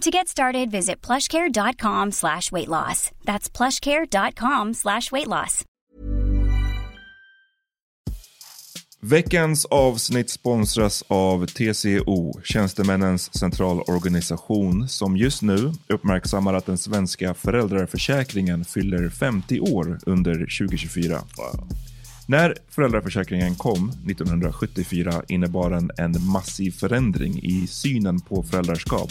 To get started, visit plushcare.com slash weight loss. That's plushcare.com slash weight loss. Veckans avsnitt sponsras av TCO, Tjänstemännens centralorganisation, som just nu uppmärksammar att den svenska föräldraförsäkringen fyller 50 år under 2024. Wow. När föräldraförsäkringen kom 1974 innebar den en massiv förändring i synen på föräldraskap.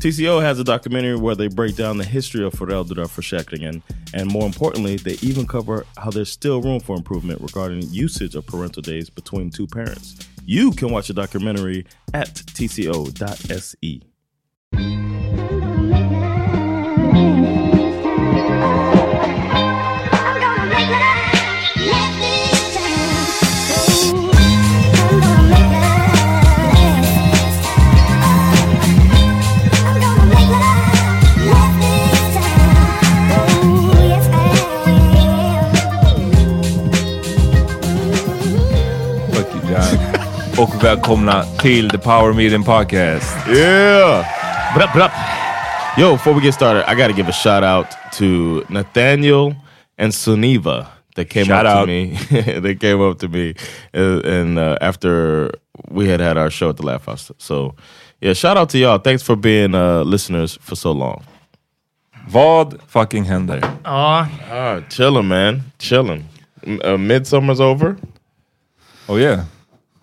TCO has a documentary where they break down the history of föräldraförsäkringen and more importantly, they even cover how there's still room for improvement regarding usage of parental days between two parents. You can watch the documentary at tco.se. och välkomna till The Power Meeting Podcast. Yeah! What up, what up? Yo, before we get started, I gotta give a shout out to Nathaniel and Suniva. They came shout up out. to me. they came up to me, uh, and uh, after we had had our show at the Laugh House. So, yeah, shout out to y'all. Thanks for being uh, listeners for so long. Vad fucking händer? Ja. Ah, chilling man, chilling. Uh, midsummer's over. Oh yeah.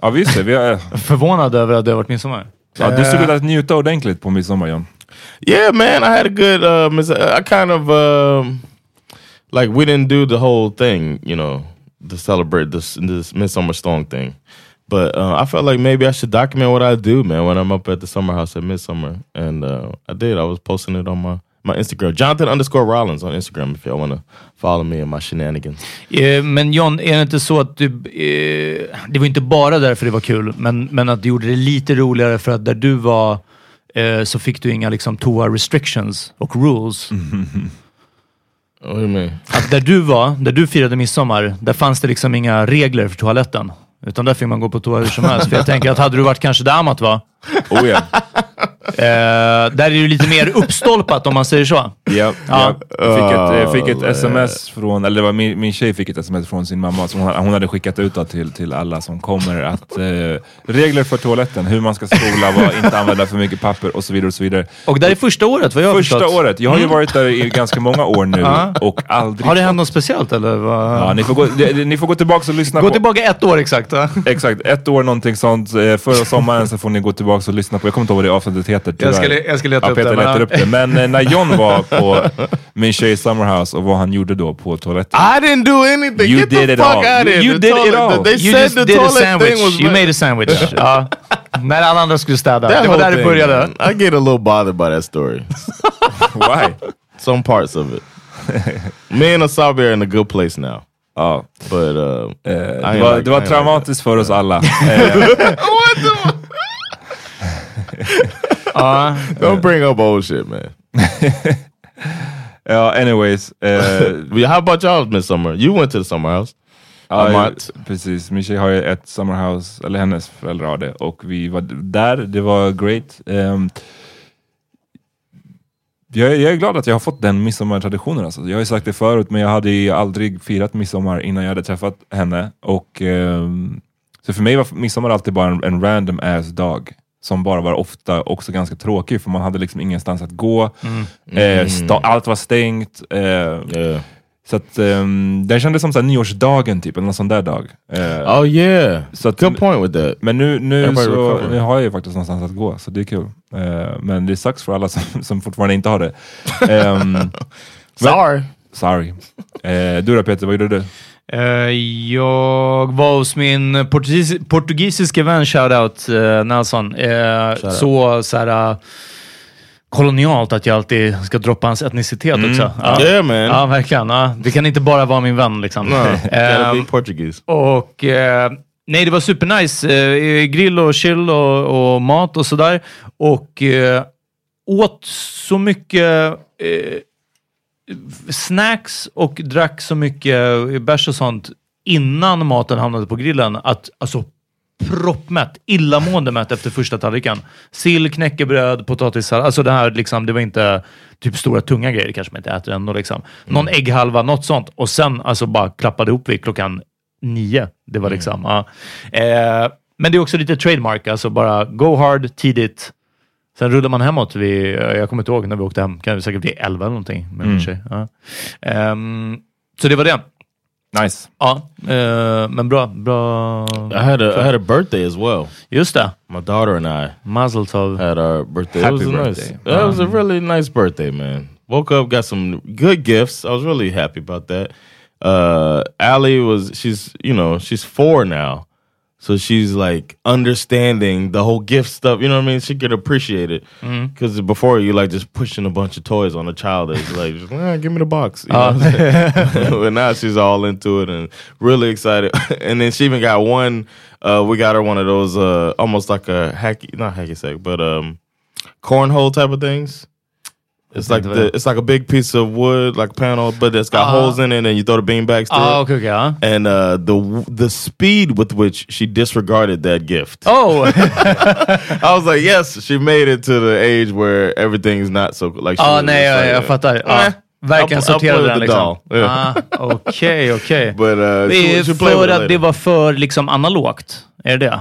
Ja visst det, vi är... Förvånad över att det har varit midsommar. Ja, du såg ut att njuta ordentligt på midsommar John. Yeah, man, I had a good. Uh, mis- I kind of um, like we didn't do the whole thing, you know, to celebrate this this midsummer storm thing. But uh, I felt like maybe I should document what I do, man, when I'm up at the summer house at midsummer, and uh, I did. I was posting it on my my Instagram, Jonathan underscore Rollins on Instagram, if y'all want to follow me and my shenanigans. Eh, Men John, är det inte så att du... Eh, det var inte bara därför det var kul, men, men att du gjorde det lite roligare för att där du var eh, så fick du inga liksom, toa restrictions och rules. Mean? Att där du var, där du firade midsommar, där fanns det liksom inga regler för toaletten. Utan där fick man gå på toa hur som helst. För jag tänker att hade du varit kanske där Amat var, Oh yeah. där är det lite mer uppstolpat om man säger så. Ja, Ja. ja. Jag fick ett, jag fick ett sms från, eller det var min, min tjej fick ett sms från sin mamma som hon, hon hade skickat ut till, till alla som kommer att eh, regler för toaletten, hur man ska spola, vad, inte använda för mycket papper och så vidare. och så vidare. Och det är första året vad jag har Första förstått. Mm. året, jag har ju varit där i ganska många år nu och aldrig... Har det hänt något speciellt eller? Vad? Ja, ni, får gå, ni får gå tillbaka och lyssna Gå på... tillbaka ett år exakt. Exakt, ett år någonting sånt. Eh, Förra sommaren så får ni gå tillbaka och lyssna på, jag kommer inte ihåg vad det avsnittet heter Jag ska, tyvärr. jag ska leta Ja, upp Peter det. men- letar upp det. Men eh, när John var på min tjej Summerhouse och vad han gjorde då på toaletten. I didn't do anything. You Get did the it fuck all. out of here. You The did it toilet- all. They You said just the did a toilet sandwich. thing was You made a sandwich. ja. När alla andra skulle städa. That det var där det började. I get a little bothered by that story. Why? Some parts of it. Me and Asabi are in a good place now. Ja, But uh, eh, I det var, like- det var traumatiskt för oss alla. Don't bring up old shit, man. ja, anyways. Eh, Well, How about y'all midsummer? You went to the summer house. Ja, Amat. precis. Min tjej har ju ett summerhouse, eller hennes föräldrar har det, och vi var där. Det var great. Um, jag, är- jag är glad att jag har fått den midsommartraditionen. Alltså. Jag har ju sagt det förut, men jag hade ju aldrig firat midsommar innan jag hade träffat henne. Och, ehm, så för mig var midsommar alltid bara en, en random ass dag. Som bara var ofta också ganska tråkig, för man hade liksom ingenstans att gå. Eh, sta- allt var stängt. Eh, Yeah. så att, um, den kändes som så här, nyårsdagen, typ, eller någon sån där dag. Eh, Oh yeah. så att, Good point with that. men nu, nu, Everybody så, recover. nu har jag ju faktiskt någonstans att gå, så det är kul. Eh, men det sucks för alla som, som fortfarande inte har det. Ehm, Sorry. sorry. Uh, du då Peter, vad gjorde du? Eh, jag var hos min portugis portugisiska vän, shoutout uh, Nelson. Uh, så så här, uh, kolonialt att jag alltid ska droppa hans etnicitet också. Ja. Yeah, man. Ja, verkligen. Ja. Det kan inte bara vara min vän. Liksom. No, gotta Ehm, be Portuguese. och eh, nej, det var supernice. Eh, grill och chill och, och mat och sådär. Och eh, åt så mycket eh, snacks och drack så mycket bärs och sånt innan maten hamnade på grillen att alltså proppmätt, illamående mätt efter första tallriken. Sill, knäckebröd, potatissallad. Alltså det här liksom, det var inte typ stora tunga grejer, kanske man inte äter ändå liksom. Någon ägghalva, något sånt. Och sen alltså bara klappade ihop vid klockan nio. Det var liksom, ja. eh, Men det är också lite trademark, alltså bara go hard tidigt. Sen rullar man hemåt vid, jag kommer inte ihåg när vi åkte hem, kan det säkert bli elva eller någonting med min tjej. Ja. Ehm, så det var det. Nice. Ja, eh, men bra. bra. I had a I had a birthday as well. Just det. My daughter and I Mazel tov. had our birthday. Happy it was birthday. nice. That was a really nice birthday, man. Woke up, got some good gifts. I was really happy about that. Uh, Allie was she's you know she's four now, so she's like understanding the whole gift stuff. You know what I mean? She could appreciate it because before you like just pushing a bunch of toys on a child is like, just, "Ah, give me the box. You know what I'm saying? but now she's all into it and really excited. and then she even got one. Uh, we got her one of those uh, almost like a hacky, not hacky sack, but um, cornhole type of things. It's like the it's like a big piece of wood, like panel, but it's got holes in it, and you throw the beanbags through. Ah, it. okej, okej. ja. And uh, the the speed with which she disregarded that gift, Oh! I was like, yes, she made it to the age where everything's not so like. Ja, was nej, jag, like, jag fattar. Ja, eh, verkligen I'll- I'll play sorterade with den liksom. Yeah. Ah, Okej, okej. But uh, Det she, är she för att det var för liksom analogt? Är det det?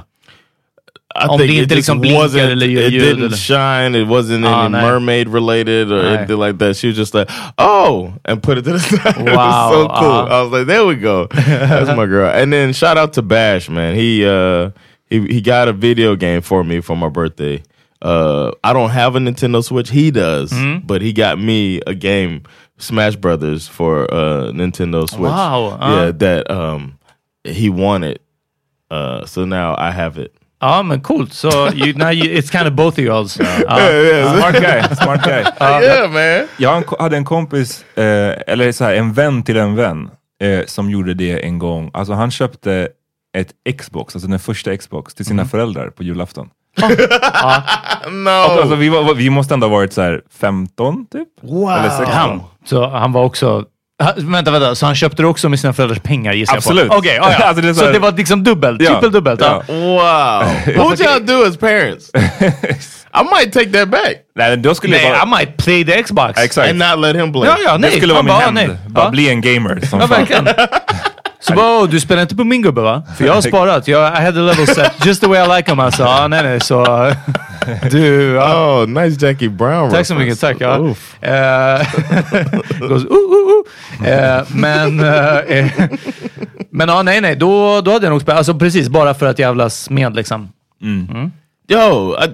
I Om think det it inte just liksom blinkar wasn't- eller gör it ljud didn't eller- shine. It wasn't Ah, any nej. mermaid related or Nej. anything like that. She was just like, oh, and put it to the side. it Wow, was so cool. ah. I was like, there we go. That's my girl. And then shout out to Bash, man. He uh he he got a video game for me for my birthday. Uh, I don't have a Nintendo Switch. He does, Mm-hmm. but he got me a game, Smash Brothers, for uh Nintendo Switch. Wow, ah. Yeah, that um he wanted. Uh, so now I have it. Ja, men coolt. Så you, now you, it's kind of both of yours. Ja. Smart guy. Smart guy. yeah, man. Jag hade en kompis, eh, eller så här, en vän till en vän, eh, som gjorde det en gång. Alltså han köpte ett Xbox, alltså den första Xbox, till sina föräldrar på julafton. No. Alltså, vi, var, vi måste ändå ha varit så här 15 typ? Wow. Eller 16. Han, så han var också... Ha, vänta, vänta. Så han köpte det också med sina föräldrars pengar gissar Absolut. jag på? Okej, ja, ja. Alltså, det så så, det var liksom dubbelt? Ja, Trippeldubbelt? Ja. ja. Wow. what would y'all do as parents? I might take that back. Nej, då skulle Nej, jag I bara... might play the Xbox. Exakt. And not let him play. Ja, ja, nej. det skulle vara Han min bara, hämnd. nej. Bara Ja. bli en gamer som Ja, verkligen. Så bara, "Åh, du spelar inte på min gubbe va? För jag har sparat. Jag, I had the level set just the way I like them alltså. Ja, nej, nej, så... Du, ja. Oh, nice Jackie Brown Tack så mycket, tack. Ja. Eh, goes, uh, uh, uh. Men, eh, eh, men ja, nej, nej. Då, då hade jag nog spelat. Alltså precis, bara för att jävlas med liksom. Yo, I,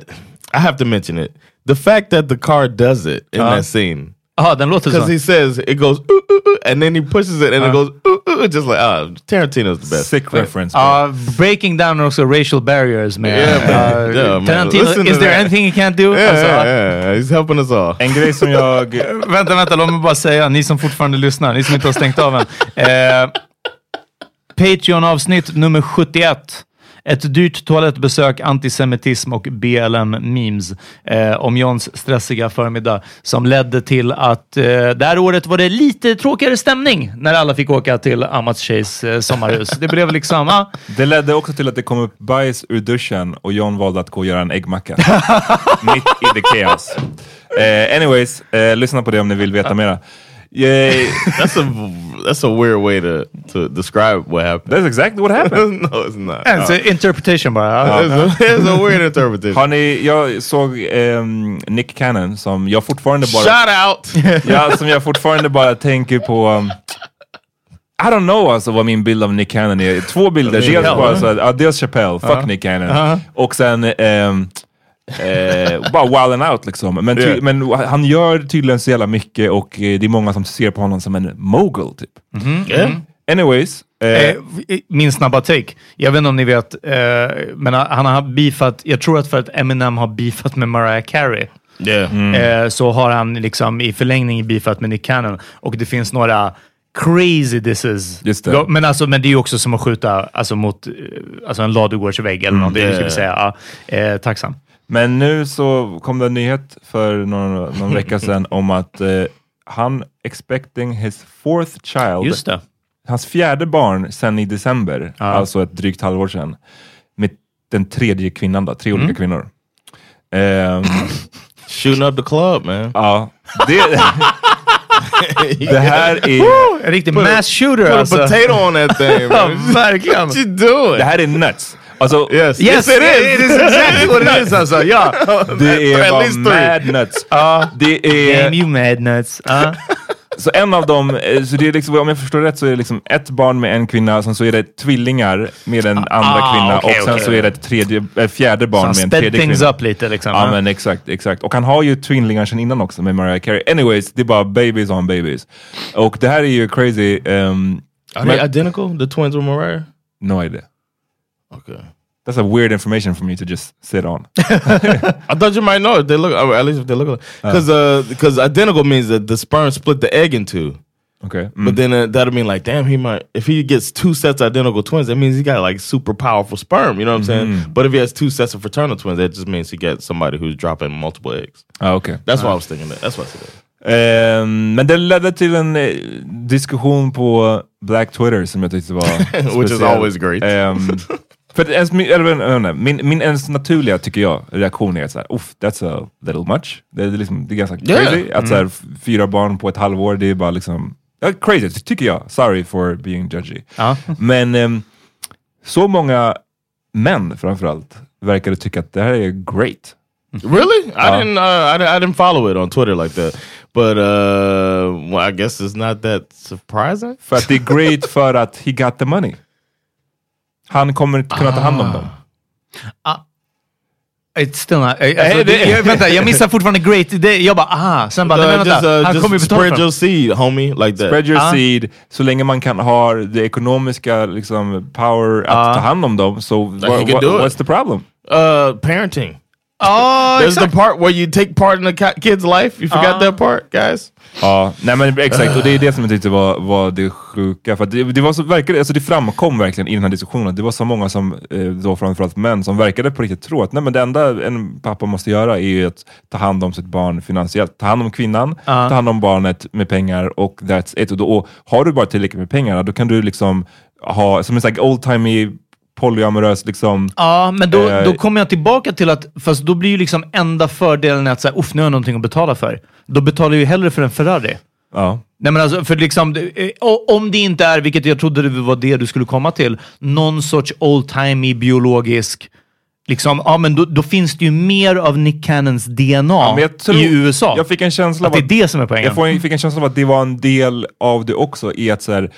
I have to mention it. The fact that the car does it in that scene. Jaha, den låter Because så. he says it goes ooh, ooh, ooh, and then he pushes it and it goes ooh, ooh, just like ah, Tarantino's the best. Sick reference. Ja, breaking down also racial barriers med Yeah, man. uh, Yeah, man. Tarantino. Is there that. anything he can't do? Yeah, Alltså, yeah, yeah. He's helping us all. En grej som jag... Vänta, vänta, låt mig bara säga, ni som fortfarande lyssnar, ni som inte har stängt av än. Eh, Patreon-avsnitt nummer 71. Ett dyrt toalettbesök, antisemitism och BLM-memes eh, om Johns stressiga förmiddag som ledde till att eh, det här året var det lite tråkigare stämning när alla fick åka till Amats tjejs eh, sommarhus. Det blev liksom, ah, Det ledde också till att det kom upp bajs ur duschen och John valde att gå och göra en äggmacka. Mitt i the chaos. Eh, anyways, eh, lyssna på det om ni vill veta mera. Yay. That's a that's a weird way to to describe what happened. That's exactly what happened. no, it's not. alltså, interpretation bara. It's, a, it's a weird interpretation. Har ni, jag såg ehm, Nick Cannon som jag fortfarande bara... Shout out. Ja, som jag fortfarande bara tänker på... um, I don't know alltså vad min bild av Nick Cannon är. Två bilder. Dels, Chappelle, bara så, ja, dels Chappelle, fuck Nick Cannon. Och sen ehm, eh, bara wilding out liksom. Men, ty, Yeah. men han gör tydligen så jävla mycket och eh, det är många som ser på honom som en mogul typ. yeah. Anyways. Eh, Eh, min snabba take. Jag vet inte om ni vet, eh, men han har beefat, jag tror att för att Eminem har beefat med Mariah Carey, Yeah. eh, så har han liksom i förlängning beefat med Nick Cannon. Och det finns några crazy det. Go- Men, alltså, men det är ju också som att skjuta alltså, mot alltså, en ladugårdsvägg eller något, det ska vi säga. Ja, eh, tacksam. Men nu så kom det en nyhet för någon, någon vecka sedan om att eh, han expecting his fourth child, Just det. hans fjärde barn sen i december, alltså ett drygt halvår sedan, med den tredje kvinnan då, tre olika kvinnor. Ehm, Shooting up the club, man. ja, det, det här är, En riktig mass shooter Put alltså. a potato on that thing, verkligen. what you doing? det här är nuts. Alltså, yes, Yes, it is! It is exactly what it is alltså. Ja. det är bara mad nuts. Det är, Damn you mad nuts. Ja. Så en av dem, eh, så det är liksom, om jag förstår rätt så är det liksom ett barn med en kvinna, sen så är det tvillingar med en andra ah, kvinna okej, och sen okej. så är det ett tredje, ett fjärde barn med en tredje things kvinna. up lite liksom. Ja men exakt, exakt. Och han har ju tvillingar sedan innan också med Mariah Carey. Anyways, det är bara babies on babies. Och det här är ju crazy. Um, Are they identical? The twins with Mariah? no idea. Okay. That's a weird information for me to just sit on. I thought you might know if they look, or at least if they look. Because uh, because identical means that the sperm split the egg in two. Okay. Mm. But then uh, that'll mean like, damn, he might. If he gets two sets of identical twins, that means he got like super powerful sperm. You know what I'm saying? But if he has two sets of fraternal twins, that just means he gets somebody who's dropping multiple eggs. Ah, okay. That's why I was thinking that. That's what I said. that. Ehm, men det ledde till en eh, diskussion på Black Twitter som jag tyckte var Which is always great. Ehm, för ens, eller, inte, min, min ens naturliga, tycker jag, reaktion är såhär, uff, that's a little much. Det är, liksom, det är ganska Yeah. crazy. Att såhär, f- fyra barn på ett halvår, det är bara liksom, ja, crazy tycker jag. Sorry for being judgy. Ja. Men ehm, så många män framförallt verkade tycka att det här är great. Really? I didn't. Uh, I, I didn't follow it on Twitter like that. But uh, well, I guess it's not that surprising. För att det är great för att he got the money. Han kommer kunna ta hand om dem. It's still not, eh, alltså, det- jag, vänta, jag missar fortfortande great. Det, jag bara, aha. Sen bara, nej, Uh, men just vänta. uh, han kommer ju betala spread your dem. seed, homie, like that. Spread your Ah. seed, så länge man kan ha det ekonomiska liksom, power att Ah. ta hand om dem, så can what, do it. what's the problem? Uh, parenting. Ja, There's exakt. the part where you take part in the ki- kid's life. You forgot that part, guys. Ja, nej men exakt, och det är det som jag tyckte var, var det sjuka. För det, det, var så, verkade, alltså det framkom verkligen i den här diskussionen, det var så många som, eh, då framförallt män, som verkade på riktigt tro att nej, men det enda en pappa måste göra är ju att ta hand om sitt barn finansiellt. Ta hand om kvinnan, ta hand om barnet med pengar och that's it. Och, då, och har du bara tillräckligt med pengar, då kan du liksom ha, som en old-timey polyamorös liksom. Ja, men då, Eh, då kommer jag tillbaka till att, fast då blir ju liksom enda fördelen att säga, uff, nu har jag någonting att betala för. Då betalar jag ju hellre för en Ferrari. Ja. Nej men alltså, för liksom, eh, om det inte är, vilket jag trodde det var det du skulle komma till, någon sorts old-timey biologisk, liksom, ja men då, då finns det ju mer av Nick Cannons DNA Ja, tror- i USA. Jag fick en känsla att av det är det som är poängen. Jag fick en känsla av att det var en del av det också, i att så här,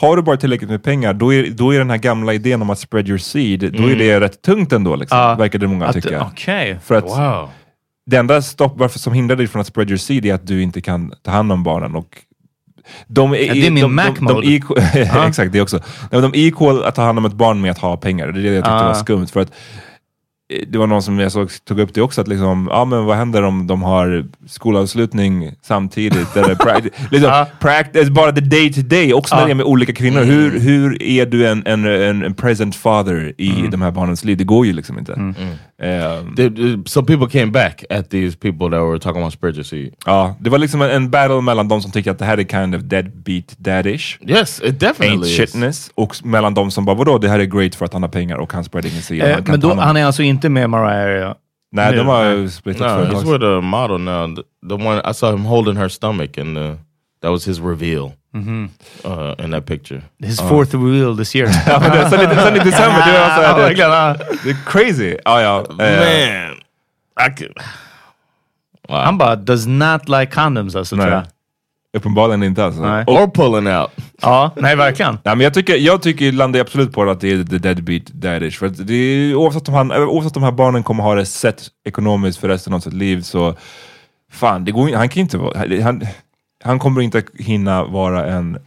har du bara tillräckligt med pengar, då är, då är den här gamla idén om att spread your seed, då är det rätt tungt ändå, liksom, Ja. verkade många Att- tycka. Okej. För att Wow. det enda stopp varför som hindrar dig från att spread your seed är att du inte kan ta hand om barnen. Och de är, Ja, det är min de, Mac de, de, de equal, Exakt, det också. De är equal att ta hand om ett barn med att ha pengar. Det är det jag tyckte Ah. var skumt. För att det var någon som jag såg, tog upp det också, att liksom, ja, men vad händer om de har skolavslutning samtidigt? Eller liksom, practice, bara the day to day, också när det är med olika kvinnor. Mm. Hur, hur är du en, en, en, en present father i Mm. de här barnens liv? Det går ju liksom inte. Ehm, They- they- some people came back at these people that were talking about seed. Ja, det var liksom en, en battle mellan de som tyckte att det här är kind of deadbeat daddish, Yes, it ain't definitely is. shitness, och s- mellan de som bara vadå, det här är great för att han har pengar och han spreading his seed. Eh, han men då, han är alltså inte med Mariah? Nej, nu, de har splittat No, företag. he's with a model now. The, the one I saw him holding her stomach, and uh, that was his reveal uh, in that picture. His fourth wheel this year. Ja, sen, i, december, det var så Ja, här, det, verkligen, ja. det är crazy. Ja, ja. eh, Man, I could. Wow. Han bara, does not like condoms alltså, tror jag. uppenbarligen inte alltså. Nej. Or pulling out. Ja, nej verkligen. nej, men jag tycker, jag tycker landar absolut på att det är the deadbeat daddish. För det är, oavsett, om han, oavsett om de här barnen kommer ha det sett ekonomiskt för resten av sitt liv så fan, det går, han kan inte vara, han, han kommer inte hinna vara en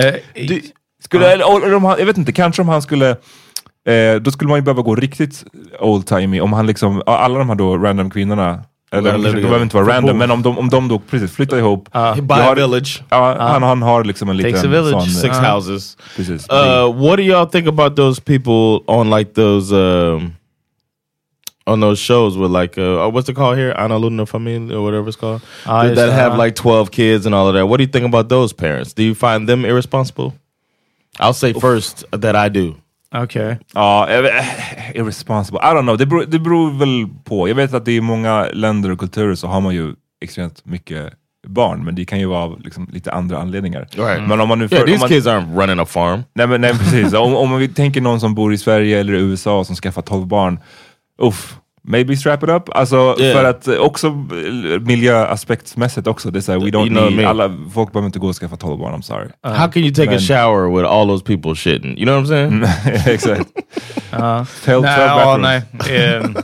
Eh, Skulle, eller, eller om han, jag vet inte, kanske om han skulle eh, då skulle man ju behöva gå riktigt old-timey om han liksom, alla de här då random kvinnorna eller Eller- de behöver inte vara random, men om de, om de då precis flyttar ihop He buy Jag a har- village, ja, han, han har liksom en Takes liten a village. sån... six Uh, houses. precis. Uh, what do y'all think about those people on like those um, on those shows with like uh, what's it called here, Ana Luna Familia or whatever it's called, Ah, that, have huh? like twelve kids and all of that. What do you think about those parents? Do you find them irresponsible? I'll say first that I do. Okej. Ja, jag vet- eh, irresponsible. I don't know, det beror, det beror väl på. Jag vet att det i många länder och kulturer så har man ju extremt mycket barn, men det kan ju vara av liksom, lite andra anledningar. Right. Men om man nu Yeah, för, om these man, kids aren't running a farm. Nej, men, nej precis. om, om vi tänker någon som bor i Sverige eller i USA som skaffar 12 barn. Uff, maybe strap it up. Alltså Yeah. för att också miljöaspektsmässigt också. Det är såhär, we don't You know need, mean. alla, folk behöver inte gå och skaffa 12 barn, I'm sorry. How can you take a man. shower with all those people shitting? You know what I'm saying? Exakt. Nej, tell bathrooms. nej. Ehm,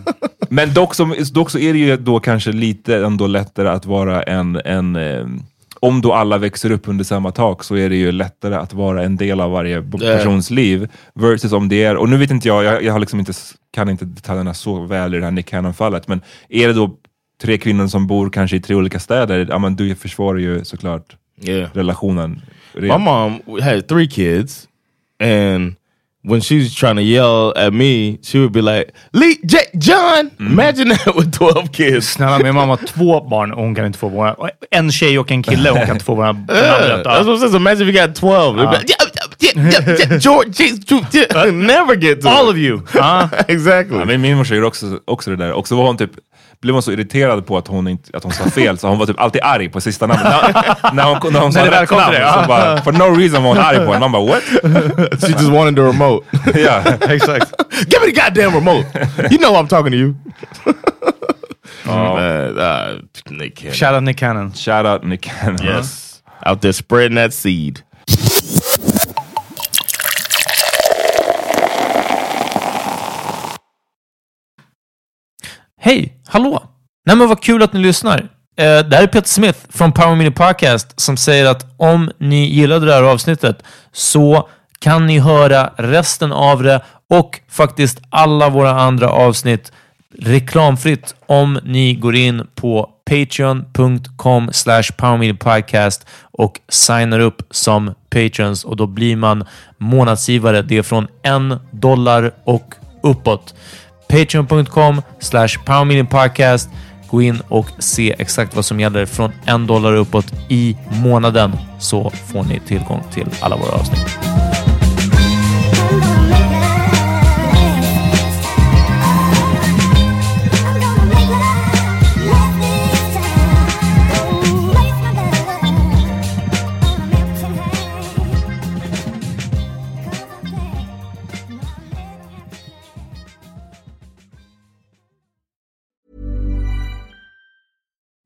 Men dock, som, dock så är det ju då kanske lite ändå lättare att vara en, en eh, om då alla växer upp under samma tak så är det ju lättare att vara en del av varje persons liv. Versus om det är, och nu vet inte jag, jag, jag har liksom inte, kan inte detaljerna så väl i det här Nick Cannon-fallet, men är det då tre kvinnor som bor kanske i tre olika städer, ja men du försvarar ju såklart Yeah. relationen. My mom had three kids, and when she was trying to yell at me, she would be like, "Lee, J John, imagine that with twelve kids." Snälla, min mamma har två barn och hon kan inte få våra... En tjej och en kille och hon kan inte få våra... Yeah, that's what I'm saying. Imagine if you got twelve. They'd be like, yeah, yeah, yeah, yeah, George, yeah. never get to All it. of you! Ja. exactly. Ja, men min morsa gjorde också, också det där. Och så var hon typ, blev hon så irriterad på att hon, inte, att hon sa fel, så hon var typ alltid arg på sista namnet. när, när hon, när hon sa rätt namn, så bara, for no reason var hon arg på henne. Man bara what? she just wanted the remote. ja. Exakt. Give me the goddamn remote. You know I'm talking to you. Man, uh, Nick Cannon. Shoutout Nick Cannon. Shout out Nick Cannon. Yes. Out there spreading that seed. Hej! Hallå! Nej men vad kul att ni lyssnar. Eh, det här är Peter Smith från Power Mini Podcast som säger att om ni gillade det här avsnittet så kan ni höra resten av det och faktiskt alla våra andra avsnitt reklamfritt om ni går in på patreon.com slash podcast och signar upp som patrons och då blir man månadsgivare. Det är från en dollar och uppåt. Patreon.com slash powerminipodcast. Gå in och se exakt vad som gäller från en dollar uppåt i månaden så får ni tillgång till alla våra avsnitt.